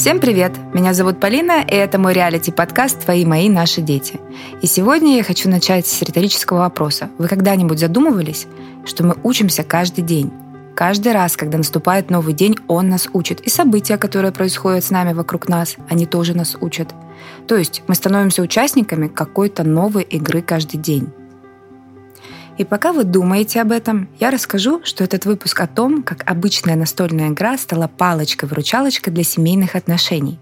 Всем привет! Меня зовут Полина, и это мой реалити-подкаст «Твои, мои, наши дети». И сегодня я хочу начать с риторического вопроса. Вы когда-нибудь задумывались, что мы учимся каждый день? Каждый раз, когда наступает новый день, он нас учит. И события, которые происходят с нами вокруг нас, они тоже нас учат. То есть мы становимся участниками какой-то новой игры каждый день. И пока вы думаете об этом, я расскажу, что этот выпуск о том, как обычная настольная игра стала палочкой-выручалочкой для семейных отношений.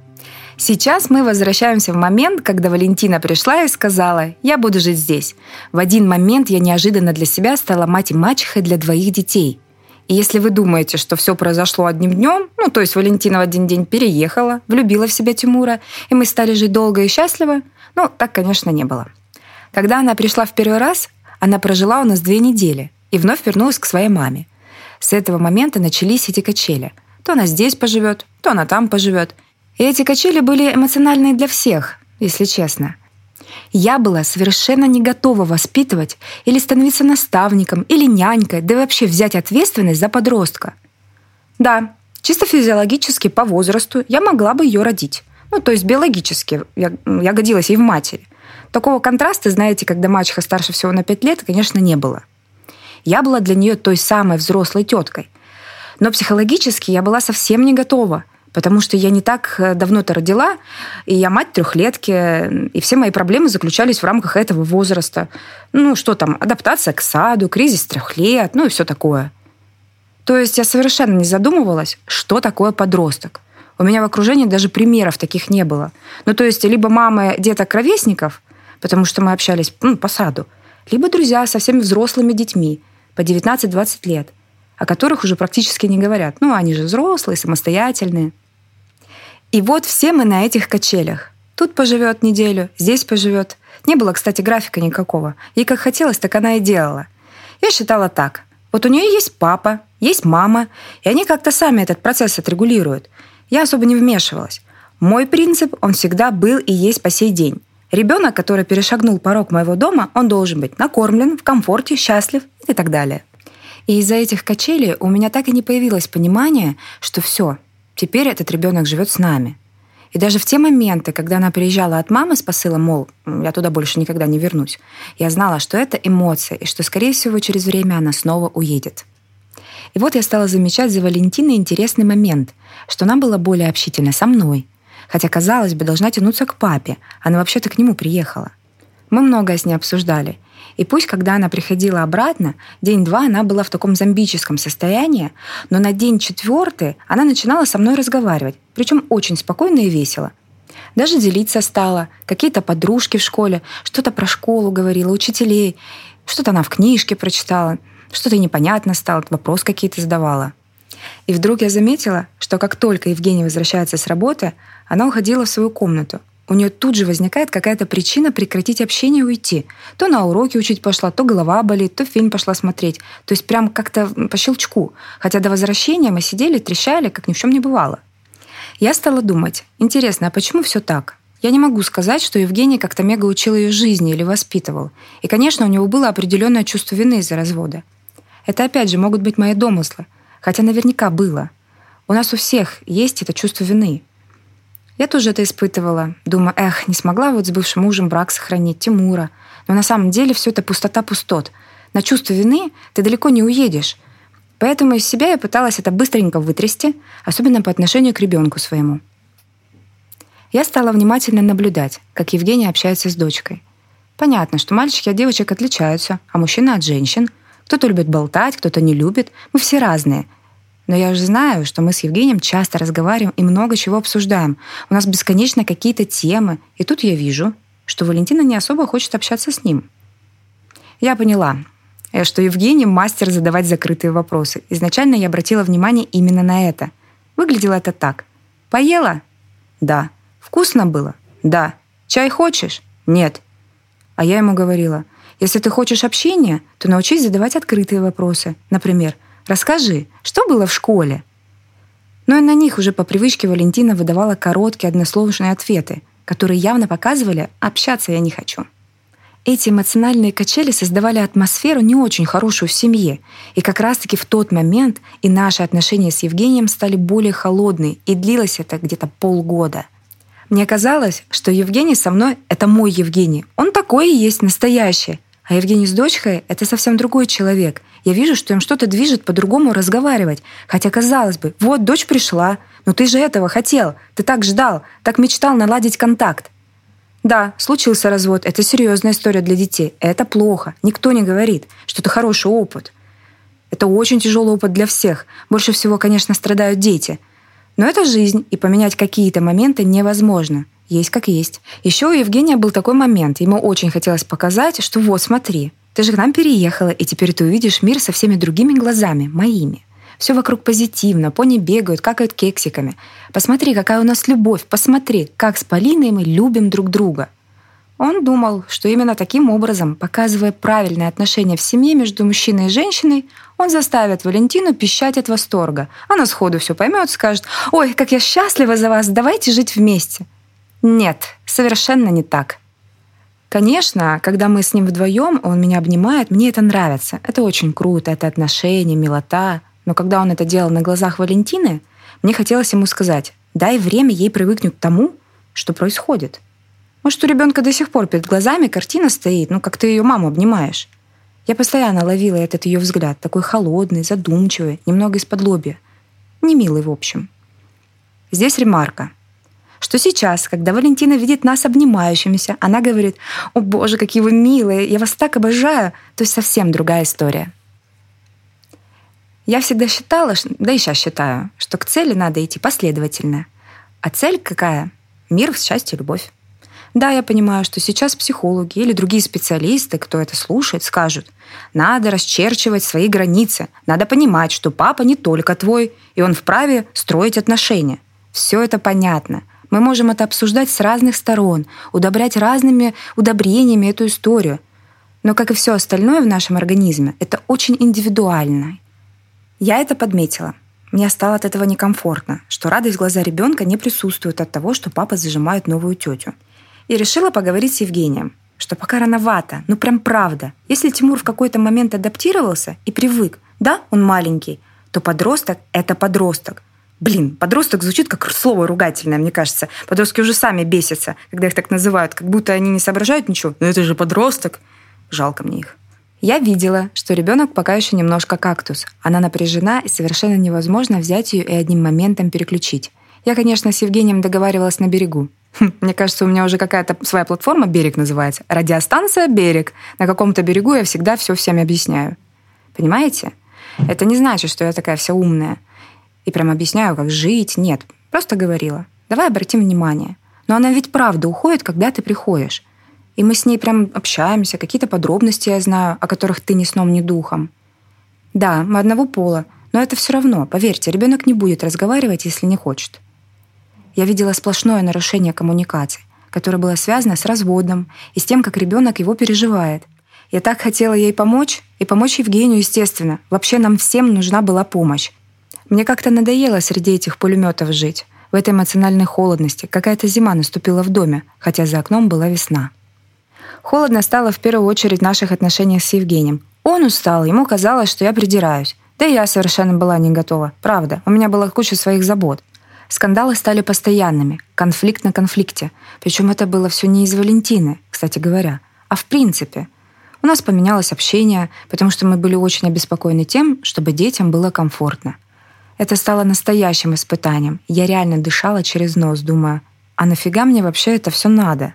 Сейчас мы возвращаемся в момент, когда Валентина пришла и сказала «Я буду жить здесь». В один момент я неожиданно для себя стала мать и мачехой для двоих детей. И если вы думаете, что все произошло одним днем, ну, то есть Валентина в один день переехала, влюбила в себя Тимура, и мы стали жить долго и счастливо, ну, так, конечно, не было. Когда она пришла в первый раз, она прожила у нас две недели и вновь вернулась к своей маме. С этого момента начались эти качели. То она здесь поживет, то она там поживет. И эти качели были эмоциональные для всех, если честно. Я была совершенно не готова воспитывать или становиться наставником или нянькой, да и вообще взять ответственность за подростка. Да, чисто физиологически по возрасту я могла бы ее родить. Ну, то есть биологически я, я годилась ей в матери – Такого контраста, знаете, когда мачеха старше всего на 5 лет, конечно, не было. Я была для нее той самой взрослой теткой. Но психологически я была совсем не готова, потому что я не так э, давно-то родила, и я мать трехлетки, и все мои проблемы заключались в рамках этого возраста. Ну, что там, адаптация к саду, кризис трех лет, ну и все такое. То есть я совершенно не задумывалась, что такое подросток. У меня в окружении даже примеров таких не было. Ну, то есть либо мамы деток-ровесников, потому что мы общались ну, по саду, либо друзья со всеми взрослыми детьми по 19-20 лет, о которых уже практически не говорят. Ну, они же взрослые, самостоятельные. И вот все мы на этих качелях. Тут поживет неделю, здесь поживет. Не было, кстати, графика никакого. Ей как хотелось, так она и делала. Я считала так. Вот у нее есть папа, есть мама, и они как-то сами этот процесс отрегулируют. Я особо не вмешивалась. Мой принцип, он всегда был и есть по сей день. Ребенок, который перешагнул порог моего дома, он должен быть накормлен, в комфорте, счастлив и так далее. И из-за этих качелей у меня так и не появилось понимания, что все, теперь этот ребенок живет с нами. И даже в те моменты, когда она приезжала от мамы с посылом, мол, я туда больше никогда не вернусь, я знала, что это эмоция, и что, скорее всего, через время она снова уедет. И вот я стала замечать за Валентиной интересный момент, что она была более общительна со мной – хотя, казалось бы, должна тянуться к папе. Она вообще-то к нему приехала. Мы многое с ней обсуждали. И пусть, когда она приходила обратно, день-два она была в таком зомбическом состоянии, но на день четвертый она начинала со мной разговаривать, причем очень спокойно и весело. Даже делиться стала, какие-то подружки в школе, что-то про школу говорила, учителей, что-то она в книжке прочитала, что-то непонятно стало, вопрос какие-то задавала. И вдруг я заметила, что как только Евгения возвращается с работы, она уходила в свою комнату. У нее тут же возникает какая-то причина прекратить общение и уйти. То на уроки учить пошла, то голова болит, то фильм пошла смотреть. То есть прям как-то по щелчку. Хотя до возвращения мы сидели, трещали, как ни в чем не бывало. Я стала думать, интересно, а почему все так? Я не могу сказать, что Евгений как-то мега учил ее жизни или воспитывал. И, конечно, у него было определенное чувство вины из-за развода. Это, опять же, могут быть мои домыслы. Хотя наверняка было. У нас у всех есть это чувство вины. Я тоже это испытывала. Думаю, эх, не смогла вот с бывшим мужем брак сохранить, Тимура. Но на самом деле все это пустота пустот. На чувство вины ты далеко не уедешь. Поэтому из себя я пыталась это быстренько вытрясти, особенно по отношению к ребенку своему. Я стала внимательно наблюдать, как Евгения общается с дочкой. Понятно, что мальчики от девочек отличаются, а мужчины от женщин. Кто-то любит болтать, кто-то не любит. Мы все разные — но я уже знаю, что мы с Евгением часто разговариваем и много чего обсуждаем. У нас бесконечно какие-то темы. И тут я вижу, что Валентина не особо хочет общаться с ним. Я поняла, э, что Евгений мастер задавать закрытые вопросы. Изначально я обратила внимание именно на это. Выглядело это так. «Поела?» «Да». «Вкусно было?» «Да». «Чай хочешь?» «Нет». А я ему говорила, если ты хочешь общения, то научись задавать открытые вопросы. Например, Расскажи, что было в школе?» Но и на них уже по привычке Валентина выдавала короткие односложные ответы, которые явно показывали «общаться я не хочу». эти эмоциональные качели создавали атмосферу не очень хорошую в семье. И как раз-таки в тот момент и наши отношения с Евгением стали более холодные, и длилось это где-то полгода. Мне казалось, что Евгений со мной — это мой Евгений. Он такой и есть, настоящий. А Евгений с дочкой — это совсем другой человек. Я вижу, что им что-то движет по-другому разговаривать. Хотя, казалось бы, вот дочь пришла, но ты же этого хотел, ты так ждал, так мечтал наладить контакт. Да, случился развод. Это серьезная история для детей. Это плохо. Никто не говорит, что это хороший опыт. Это очень тяжелый опыт для всех. Больше всего, конечно, страдают дети. Но это жизнь, и поменять какие-то моменты невозможно. Есть как есть. Еще у Евгения был такой момент. Ему очень хотелось показать, что вот, смотри, ты же к нам переехала, и теперь ты увидишь мир со всеми другими глазами, моими. Все вокруг позитивно, пони бегают, какают кексиками. Посмотри, какая у нас любовь, посмотри, как с Полиной мы любим друг друга. Он думал, что именно таким образом, показывая правильное отношение в семье между мужчиной и женщиной, он заставит Валентину пищать от восторга. Она сходу все поймет, скажет «Ой, как я счастлива за вас, давайте жить вместе». Нет, совершенно не так. Конечно, когда мы с ним вдвоем, он меня обнимает, мне это нравится. Это очень круто, это отношения, милота. Но когда он это делал на глазах Валентины, мне хотелось ему сказать, дай время ей привыкнуть к тому, что происходит. Может, у ребенка до сих пор перед глазами картина стоит, ну, как ты ее маму обнимаешь. Я постоянно ловила этот ее взгляд, такой холодный, задумчивый, немного из-под лобья. Не милый, в общем. Здесь ремарка, что сейчас, когда Валентина видит нас обнимающимися, она говорит, «О боже, какие вы милые, я вас так обожаю», то есть совсем другая история. Я всегда считала, да и сейчас считаю, что к цели надо идти последовательно. А цель какая? Мир, счастье, любовь. Да, я понимаю, что сейчас психологи или другие специалисты, кто это слушает, скажут, надо расчерчивать свои границы, надо понимать, что папа не только твой, и он вправе строить отношения. Все это понятно. Мы можем это обсуждать с разных сторон, удобрять разными удобрениями эту историю. Но, как и все остальное в нашем организме, это очень индивидуально. Я это подметила. Мне стало от этого некомфортно, что радость в глаза ребенка не присутствует от того, что папа зажимает новую тетю. И решила поговорить с Евгением, что пока рановато, ну прям правда. Если Тимур в какой-то момент адаптировался и привык, да, он маленький, то подросток — это подросток. Блин, подросток звучит как слово ругательное, мне кажется. Подростки уже сами бесятся, когда их так называют, как будто они не соображают ничего. Но это же подросток. Жалко мне их. Я видела, что ребенок пока еще немножко кактус. Она напряжена, и совершенно невозможно взять ее и одним моментом переключить. Я, конечно, с Евгением договаривалась на берегу. Хм, мне кажется, у меня уже какая-то своя платформа «Берег» называется. Радиостанция «Берег». На каком-то берегу я всегда все всем объясняю. Понимаете? Это не значит, что я такая вся умная. И прям объясняю, как жить. Нет, просто говорила. Давай обратим внимание. Но она ведь правда уходит, когда ты приходишь. И мы с ней прям общаемся, какие-то подробности я знаю, о которых ты ни сном, ни духом. Да, мы одного пола, но это все равно, поверьте, ребенок не будет разговаривать, если не хочет. Я видела сплошное нарушение коммуникации, которое было связано с разводом и с тем, как ребенок его переживает. Я так хотела ей помочь, и помочь Евгению, естественно. Вообще нам всем нужна была помощь. Мне как-то надоело среди этих пулеметов жить, в этой эмоциональной холодности. Какая-то зима наступила в доме, хотя за окном была весна. Холодно стало в первую очередь в наших отношениях с Евгением. Он устал, ему казалось, что я придираюсь. Да и я совершенно была не готова. Правда, у меня была куча своих забот. Скандалы стали постоянными, конфликт на конфликте. Причем это было все не из Валентины, кстати говоря, а в принципе. У нас поменялось общение, потому что мы были очень обеспокоены тем, чтобы детям было комфортно. Это стало настоящим испытанием. Я реально дышала через нос, думая, а нафига мне вообще это все надо?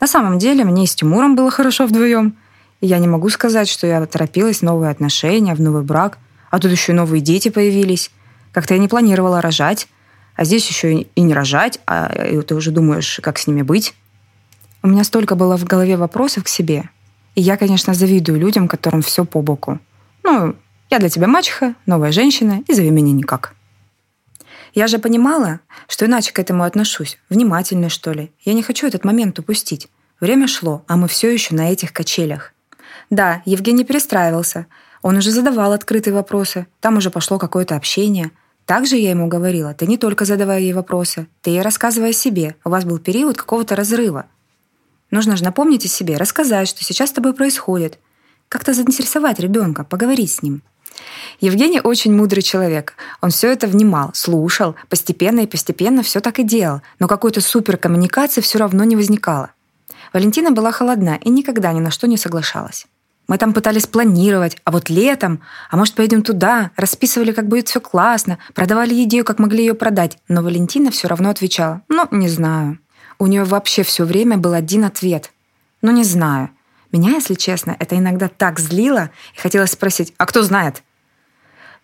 На самом деле, мне и с Тимуром было хорошо вдвоем. И я не могу сказать, что я торопилась в новые отношения, в новый брак. А тут еще и новые дети появились. Как-то я не планировала рожать. А здесь еще и не рожать, а ты уже думаешь, как с ними быть. У меня столько было в голове вопросов к себе. И я, конечно, завидую людям, которым все по боку. Ну, я для тебя мачеха, новая женщина, и зови меня никак. Я же понимала, что иначе к этому отношусь. Внимательно, что ли. Я не хочу этот момент упустить. Время шло, а мы все еще на этих качелях. Да, Евгений перестраивался. Он уже задавал открытые вопросы. Там уже пошло какое-то общение. Также я ему говорила, ты не только задавай ей вопросы, ты ей рассказывай о себе. У вас был период какого-то разрыва. Нужно же напомнить о себе, рассказать, что сейчас с тобой происходит. Как-то заинтересовать ребенка, поговорить с ним. Евгений очень мудрый человек. Он все это внимал, слушал, постепенно и постепенно все так и делал, но какой-то супер коммуникации все равно не возникало. Валентина была холодна и никогда ни на что не соглашалась. Мы там пытались планировать, а вот летом, а может, поедем туда, расписывали, как будет все классно, продавали идею, как могли ее продать. Но Валентина все равно отвечала, ну, не знаю. У нее вообще все время был один ответ. Ну, не знаю. Меня, если честно, это иногда так злило, и хотелось спросить, а кто знает?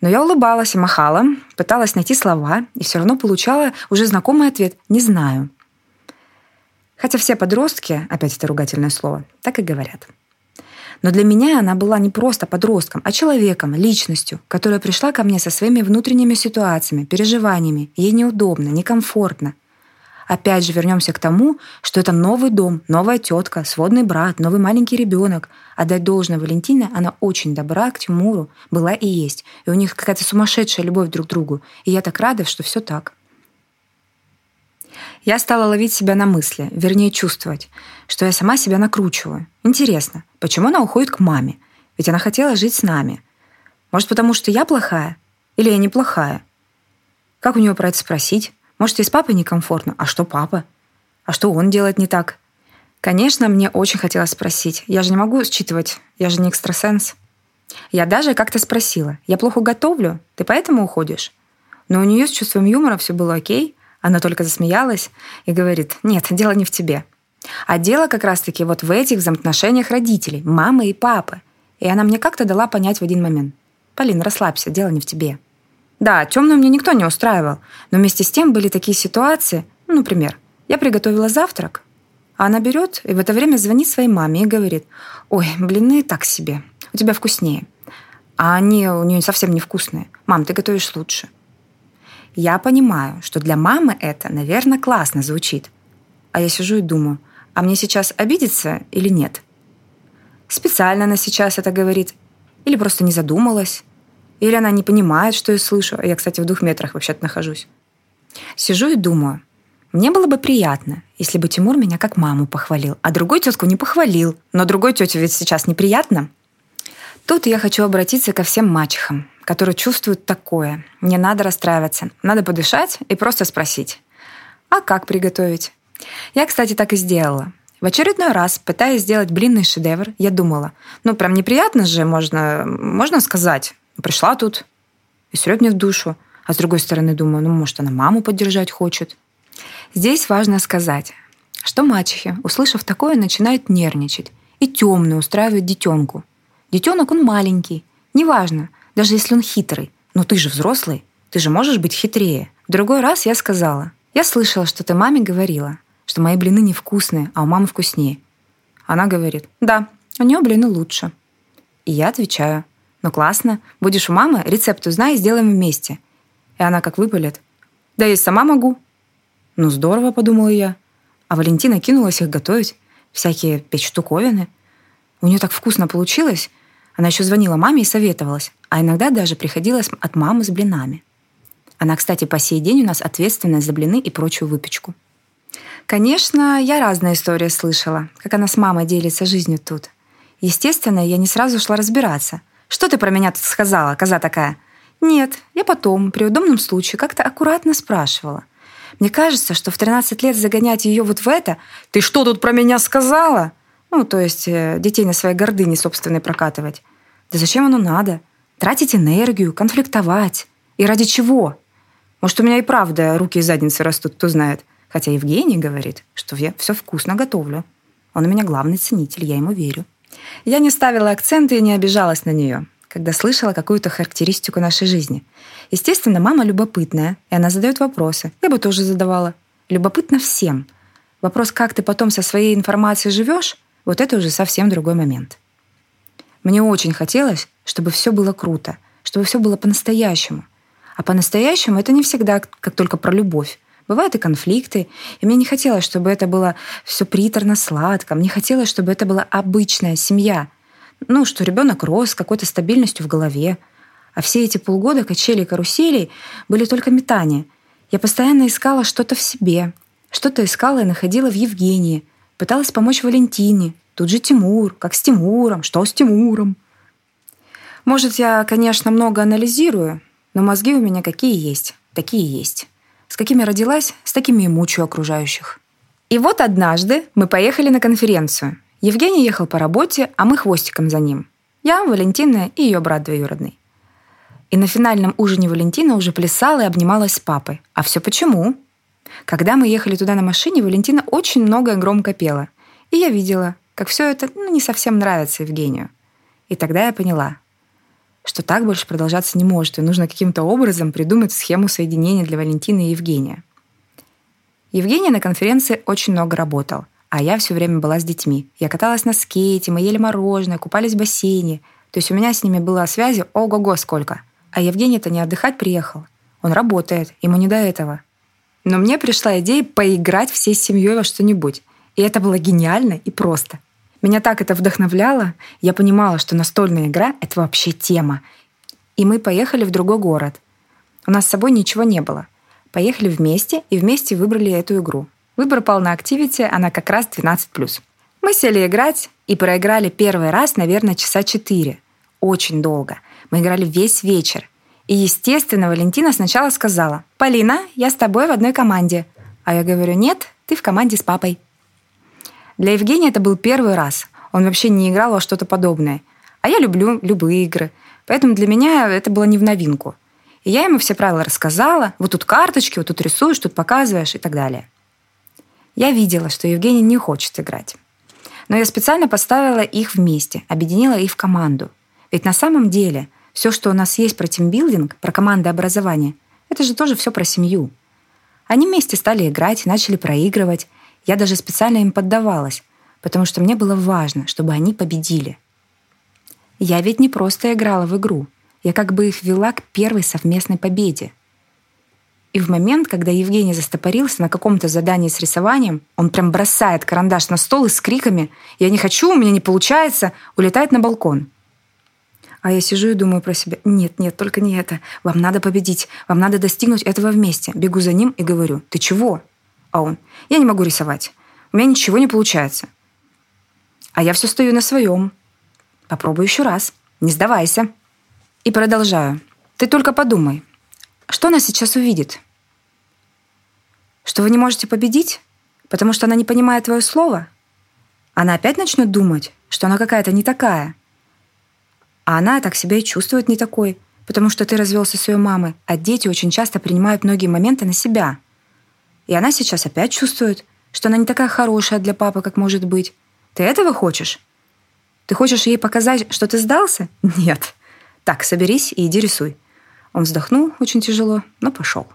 Но я улыбалась и махала, пыталась найти слова, и все равно получала уже знакомый ответ «не знаю». Хотя все подростки, опять это ругательное слово, так и говорят. Но для меня она была не просто подростком, а человеком, личностью, которая пришла ко мне со своими внутренними ситуациями, переживаниями. Ей неудобно, некомфортно. Опять же вернемся к тому, что это новый дом, новая тетка, сводный брат, новый маленький ребенок. Отдать должное Валентине, она очень добра к Тимуру, была и есть. И у них какая-то сумасшедшая любовь друг к другу. И я так рада, что все так. Я стала ловить себя на мысли, вернее чувствовать, что я сама себя накручиваю. Интересно, почему она уходит к маме? Ведь она хотела жить с нами. Может, потому что я плохая? Или я неплохая? Как у нее про это спросить? Может, ей с папой некомфортно? А что папа? А что он делает не так? Конечно, мне очень хотелось спросить. Я же не могу считывать, я же не экстрасенс. Я даже как-то спросила. Я плохо готовлю? Ты поэтому уходишь? Но у нее с чувством юмора все было окей. Она только засмеялась и говорит, нет, дело не в тебе. А дело как раз-таки вот в этих взаимоотношениях родителей, мамы и папы. И она мне как-то дала понять в один момент. Полин, расслабься, дело не в тебе. Да, темную мне никто не устраивал, но вместе с тем были такие ситуации, ну, например, я приготовила завтрак, а она берет и в это время звонит своей маме и говорит, ой, блины так себе, у тебя вкуснее. А они у нее совсем невкусные. Мам, ты готовишь лучше. Я понимаю, что для мамы это, наверное, классно звучит. А я сижу и думаю, а мне сейчас обидеться или нет? Специально она сейчас это говорит или просто не задумалась? Или она не понимает, что я слышу? Я, кстати, в двух метрах вообще-то нахожусь. Сижу и думаю, мне было бы приятно, если бы Тимур меня как маму похвалил, а другой тетку не похвалил. Но другой тете ведь сейчас неприятно. Тут я хочу обратиться ко всем мачехам, которые чувствуют такое. Не надо расстраиваться. Надо подышать и просто спросить. А как приготовить? Я, кстати, так и сделала. В очередной раз, пытаясь сделать блинный шедевр, я думала, ну, прям неприятно же, можно, можно сказать. Пришла тут и срет мне в душу. А с другой стороны думаю, ну, может, она маму поддержать хочет. Здесь важно сказать, что мачехи, услышав такое, начинают нервничать и темную устраивают детенку. Детенок, он маленький. Неважно, даже если он хитрый. Но ты же взрослый, ты же можешь быть хитрее. В другой раз я сказала, я слышала, что ты маме говорила, что мои блины невкусные, а у мамы вкуснее. Она говорит, да, у нее блины лучше. И я отвечаю, ну классно, будешь у мамы, рецепт узнай и сделаем вместе. И она как выпалит, да я сама могу. Ну здорово, подумала я. А Валентина кинулась их готовить, всякие печь штуковины. У нее так вкусно получилось. Она еще звонила маме и советовалась а иногда даже приходилось от мамы с блинами. Она, кстати, по сей день у нас ответственна за блины и прочую выпечку. Конечно, я разные истории слышала, как она с мамой делится жизнью тут. Естественно, я не сразу шла разбираться. Что ты про меня тут сказала, коза такая? Нет, я потом, при удобном случае, как-то аккуратно спрашивала. Мне кажется, что в 13 лет загонять ее вот в это «Ты что тут про меня сказала?» Ну, то есть э, детей на своей гордыне собственной прокатывать. Да зачем оно надо? Тратить энергию, конфликтовать. И ради чего? Может, у меня и правда руки и задницы растут, кто знает. Хотя Евгений говорит, что я все вкусно готовлю. Он у меня главный ценитель, я ему верю. Я не ставила акценты и не обижалась на нее, когда слышала какую-то характеристику нашей жизни. Естественно, мама любопытная, и она задает вопросы. Я бы тоже задавала. Любопытно всем. Вопрос, как ты потом со своей информацией живешь, вот это уже совсем другой момент. Мне очень хотелось, чтобы все было круто, чтобы все было по-настоящему. А по-настоящему это не всегда как только про любовь. Бывают и конфликты, и мне не хотелось, чтобы это было все приторно сладко. Мне хотелось, чтобы это была обычная семья. Ну, что ребенок рос с какой-то стабильностью в голове. А все эти полгода качели и каруселей были только метания. Я постоянно искала что-то в себе, что-то искала и находила в Евгении, Пыталась помочь Валентине. Тут же Тимур. Как с Тимуром? Что с Тимуром? Может, я, конечно, много анализирую, но мозги у меня какие есть, такие есть. С какими родилась, с такими и мучаю окружающих. И вот однажды мы поехали на конференцию. Евгений ехал по работе, а мы хвостиком за ним. Я, Валентина и ее брат двоюродный. И на финальном ужине Валентина уже плясала и обнималась с папой. А все почему? Когда мы ехали туда на машине, Валентина очень много и громко пела. И я видела, как все это ну, не совсем нравится Евгению. И тогда я поняла, что так больше продолжаться не может, и нужно каким-то образом придумать схему соединения для Валентины и Евгения. Евгений на конференции очень много работал, а я все время была с детьми. Я каталась на скейте, мы ели мороженое, купались в бассейне. То есть у меня с ними было связи ого-го сколько – а Евгений-то не отдыхать приехал. Он работает, ему не до этого. Но мне пришла идея поиграть всей семьей во что-нибудь. И это было гениально и просто. Меня так это вдохновляло. Я понимала, что настольная игра — это вообще тема. И мы поехали в другой город. У нас с собой ничего не было. Поехали вместе и вместе выбрали эту игру. Выбор пал на Activity, она как раз 12+. Мы сели играть и проиграли первый раз, наверное, часа 4. Очень долго — мы играли весь вечер. И, естественно, Валентина сначала сказала, «Полина, я с тобой в одной команде». А я говорю, «Нет, ты в команде с папой». Для Евгения это был первый раз. Он вообще не играл во что-то подобное. А я люблю любые игры. Поэтому для меня это было не в новинку. И я ему все правила рассказала. Вот тут карточки, вот тут рисуешь, тут показываешь и так далее. Я видела, что Евгений не хочет играть. Но я специально поставила их вместе, объединила их в команду. Ведь на самом деле – все, что у нас есть про тимбилдинг, про командообразование, это же тоже все про семью. Они вместе стали играть, начали проигрывать. Я даже специально им поддавалась, потому что мне было важно, чтобы они победили. Я ведь не просто играла в игру, я как бы их вела к первой совместной победе. И в момент, когда Евгений застопорился на каком-то задании с рисованием, он прям бросает карандаш на стол и с криками «Я не хочу, у меня не получается!» улетает на балкон. А я сижу и думаю про себя, нет, нет, только не это. Вам надо победить, вам надо достигнуть этого вместе. Бегу за ним и говорю, ты чего? А он, я не могу рисовать. У меня ничего не получается. А я все стою на своем. Попробуй еще раз. Не сдавайся. И продолжаю. Ты только подумай, что она сейчас увидит? Что вы не можете победить? Потому что она не понимает твое слово? Она опять начнет думать, что она какая-то не такая – а она так себя и чувствует не такой, потому что ты развелся с ее мамой, а дети очень часто принимают многие моменты на себя. И она сейчас опять чувствует, что она не такая хорошая для папы, как может быть. Ты этого хочешь? Ты хочешь ей показать, что ты сдался? Нет. Так, соберись и иди рисуй. Он вздохнул очень тяжело, но пошел.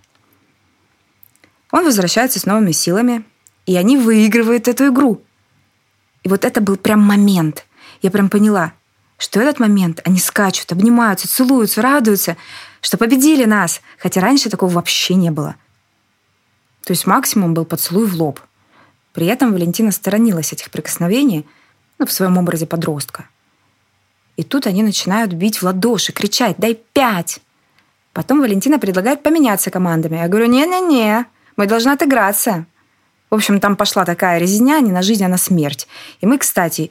Он возвращается с новыми силами, и они выигрывают эту игру. И вот это был прям момент. Я прям поняла, что этот момент они скачут, обнимаются, целуются, радуются, что победили нас, хотя раньше такого вообще не было. То есть максимум был поцелуй в лоб. При этом Валентина сторонилась этих прикосновений ну, в своем образе подростка. И тут они начинают бить в ладоши, кричать «Дай пять!». Потом Валентина предлагает поменяться командами. Я говорю «Не-не-не, мы должны отыграться». В общем, там пошла такая резня не на жизнь, а на смерть. И мы, кстати,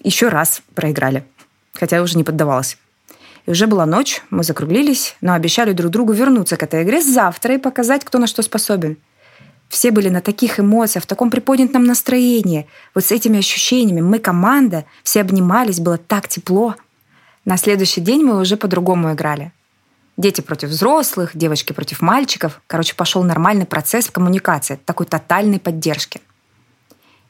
еще раз проиграли хотя я уже не поддавалась. И уже была ночь, мы закруглились, но обещали друг другу вернуться к этой игре завтра и показать, кто на что способен. Все были на таких эмоциях, в таком приподнятом настроении. Вот с этими ощущениями мы команда, все обнимались, было так тепло. На следующий день мы уже по-другому играли. Дети против взрослых, девочки против мальчиков. Короче, пошел нормальный процесс коммуникации, такой тотальной поддержки.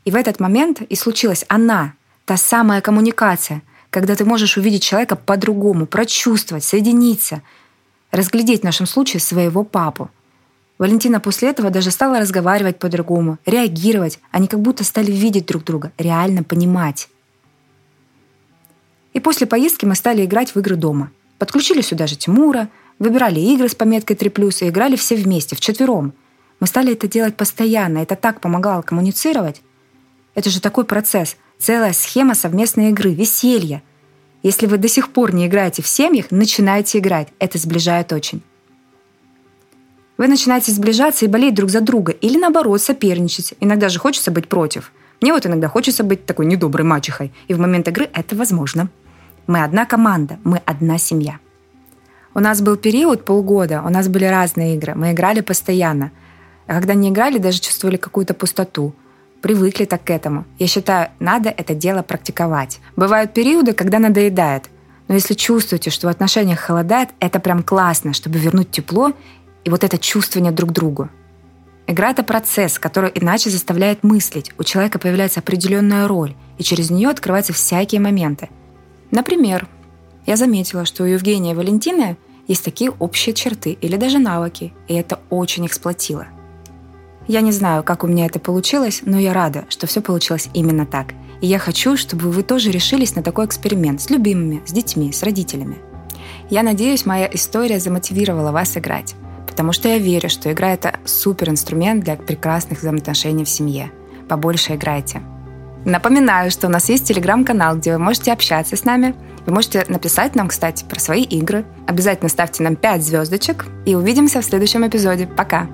И в этот момент и случилась она, та самая коммуникация – когда ты можешь увидеть человека по-другому, прочувствовать, соединиться, разглядеть в нашем случае своего папу. Валентина после этого даже стала разговаривать по-другому, реагировать. Они как будто стали видеть друг друга, реально понимать. И после поездки мы стали играть в игры дома. Подключили сюда же Тимура, выбирали игры с пометкой 3+, и играли все вместе, вчетвером. Мы стали это делать постоянно, это так помогало коммуницировать. Это же такой процесс. Целая схема совместной игры, веселья. Если вы до сих пор не играете в семьях, начинайте играть. Это сближает очень. Вы начинаете сближаться и болеть друг за друга, или наоборот, соперничать. Иногда же хочется быть против. Мне вот иногда хочется быть такой недоброй мачехой, и в момент игры это возможно. Мы одна команда, мы одна семья. У нас был период полгода, у нас были разные игры, мы играли постоянно. А когда не играли, даже чувствовали какую-то пустоту. Привыкли так к этому. Я считаю, надо это дело практиковать. Бывают периоды, когда надоедает. Но если чувствуете, что в отношениях холодает, это прям классно, чтобы вернуть тепло и вот это чувствование друг другу. Игра — это процесс, который иначе заставляет мыслить. У человека появляется определенная роль, и через нее открываются всякие моменты. Например, я заметила, что у Евгения и Валентины есть такие общие черты или даже навыки, и это очень эксплуатило. Я не знаю, как у меня это получилось, но я рада, что все получилось именно так. И я хочу, чтобы вы тоже решились на такой эксперимент с любимыми, с детьми, с родителями. Я надеюсь, моя история замотивировала вас играть потому что я верю, что игра — это супер инструмент для прекрасных взаимоотношений в семье. Побольше играйте. Напоминаю, что у нас есть телеграм-канал, где вы можете общаться с нами. Вы можете написать нам, кстати, про свои игры. Обязательно ставьте нам 5 звездочек. И увидимся в следующем эпизоде. Пока!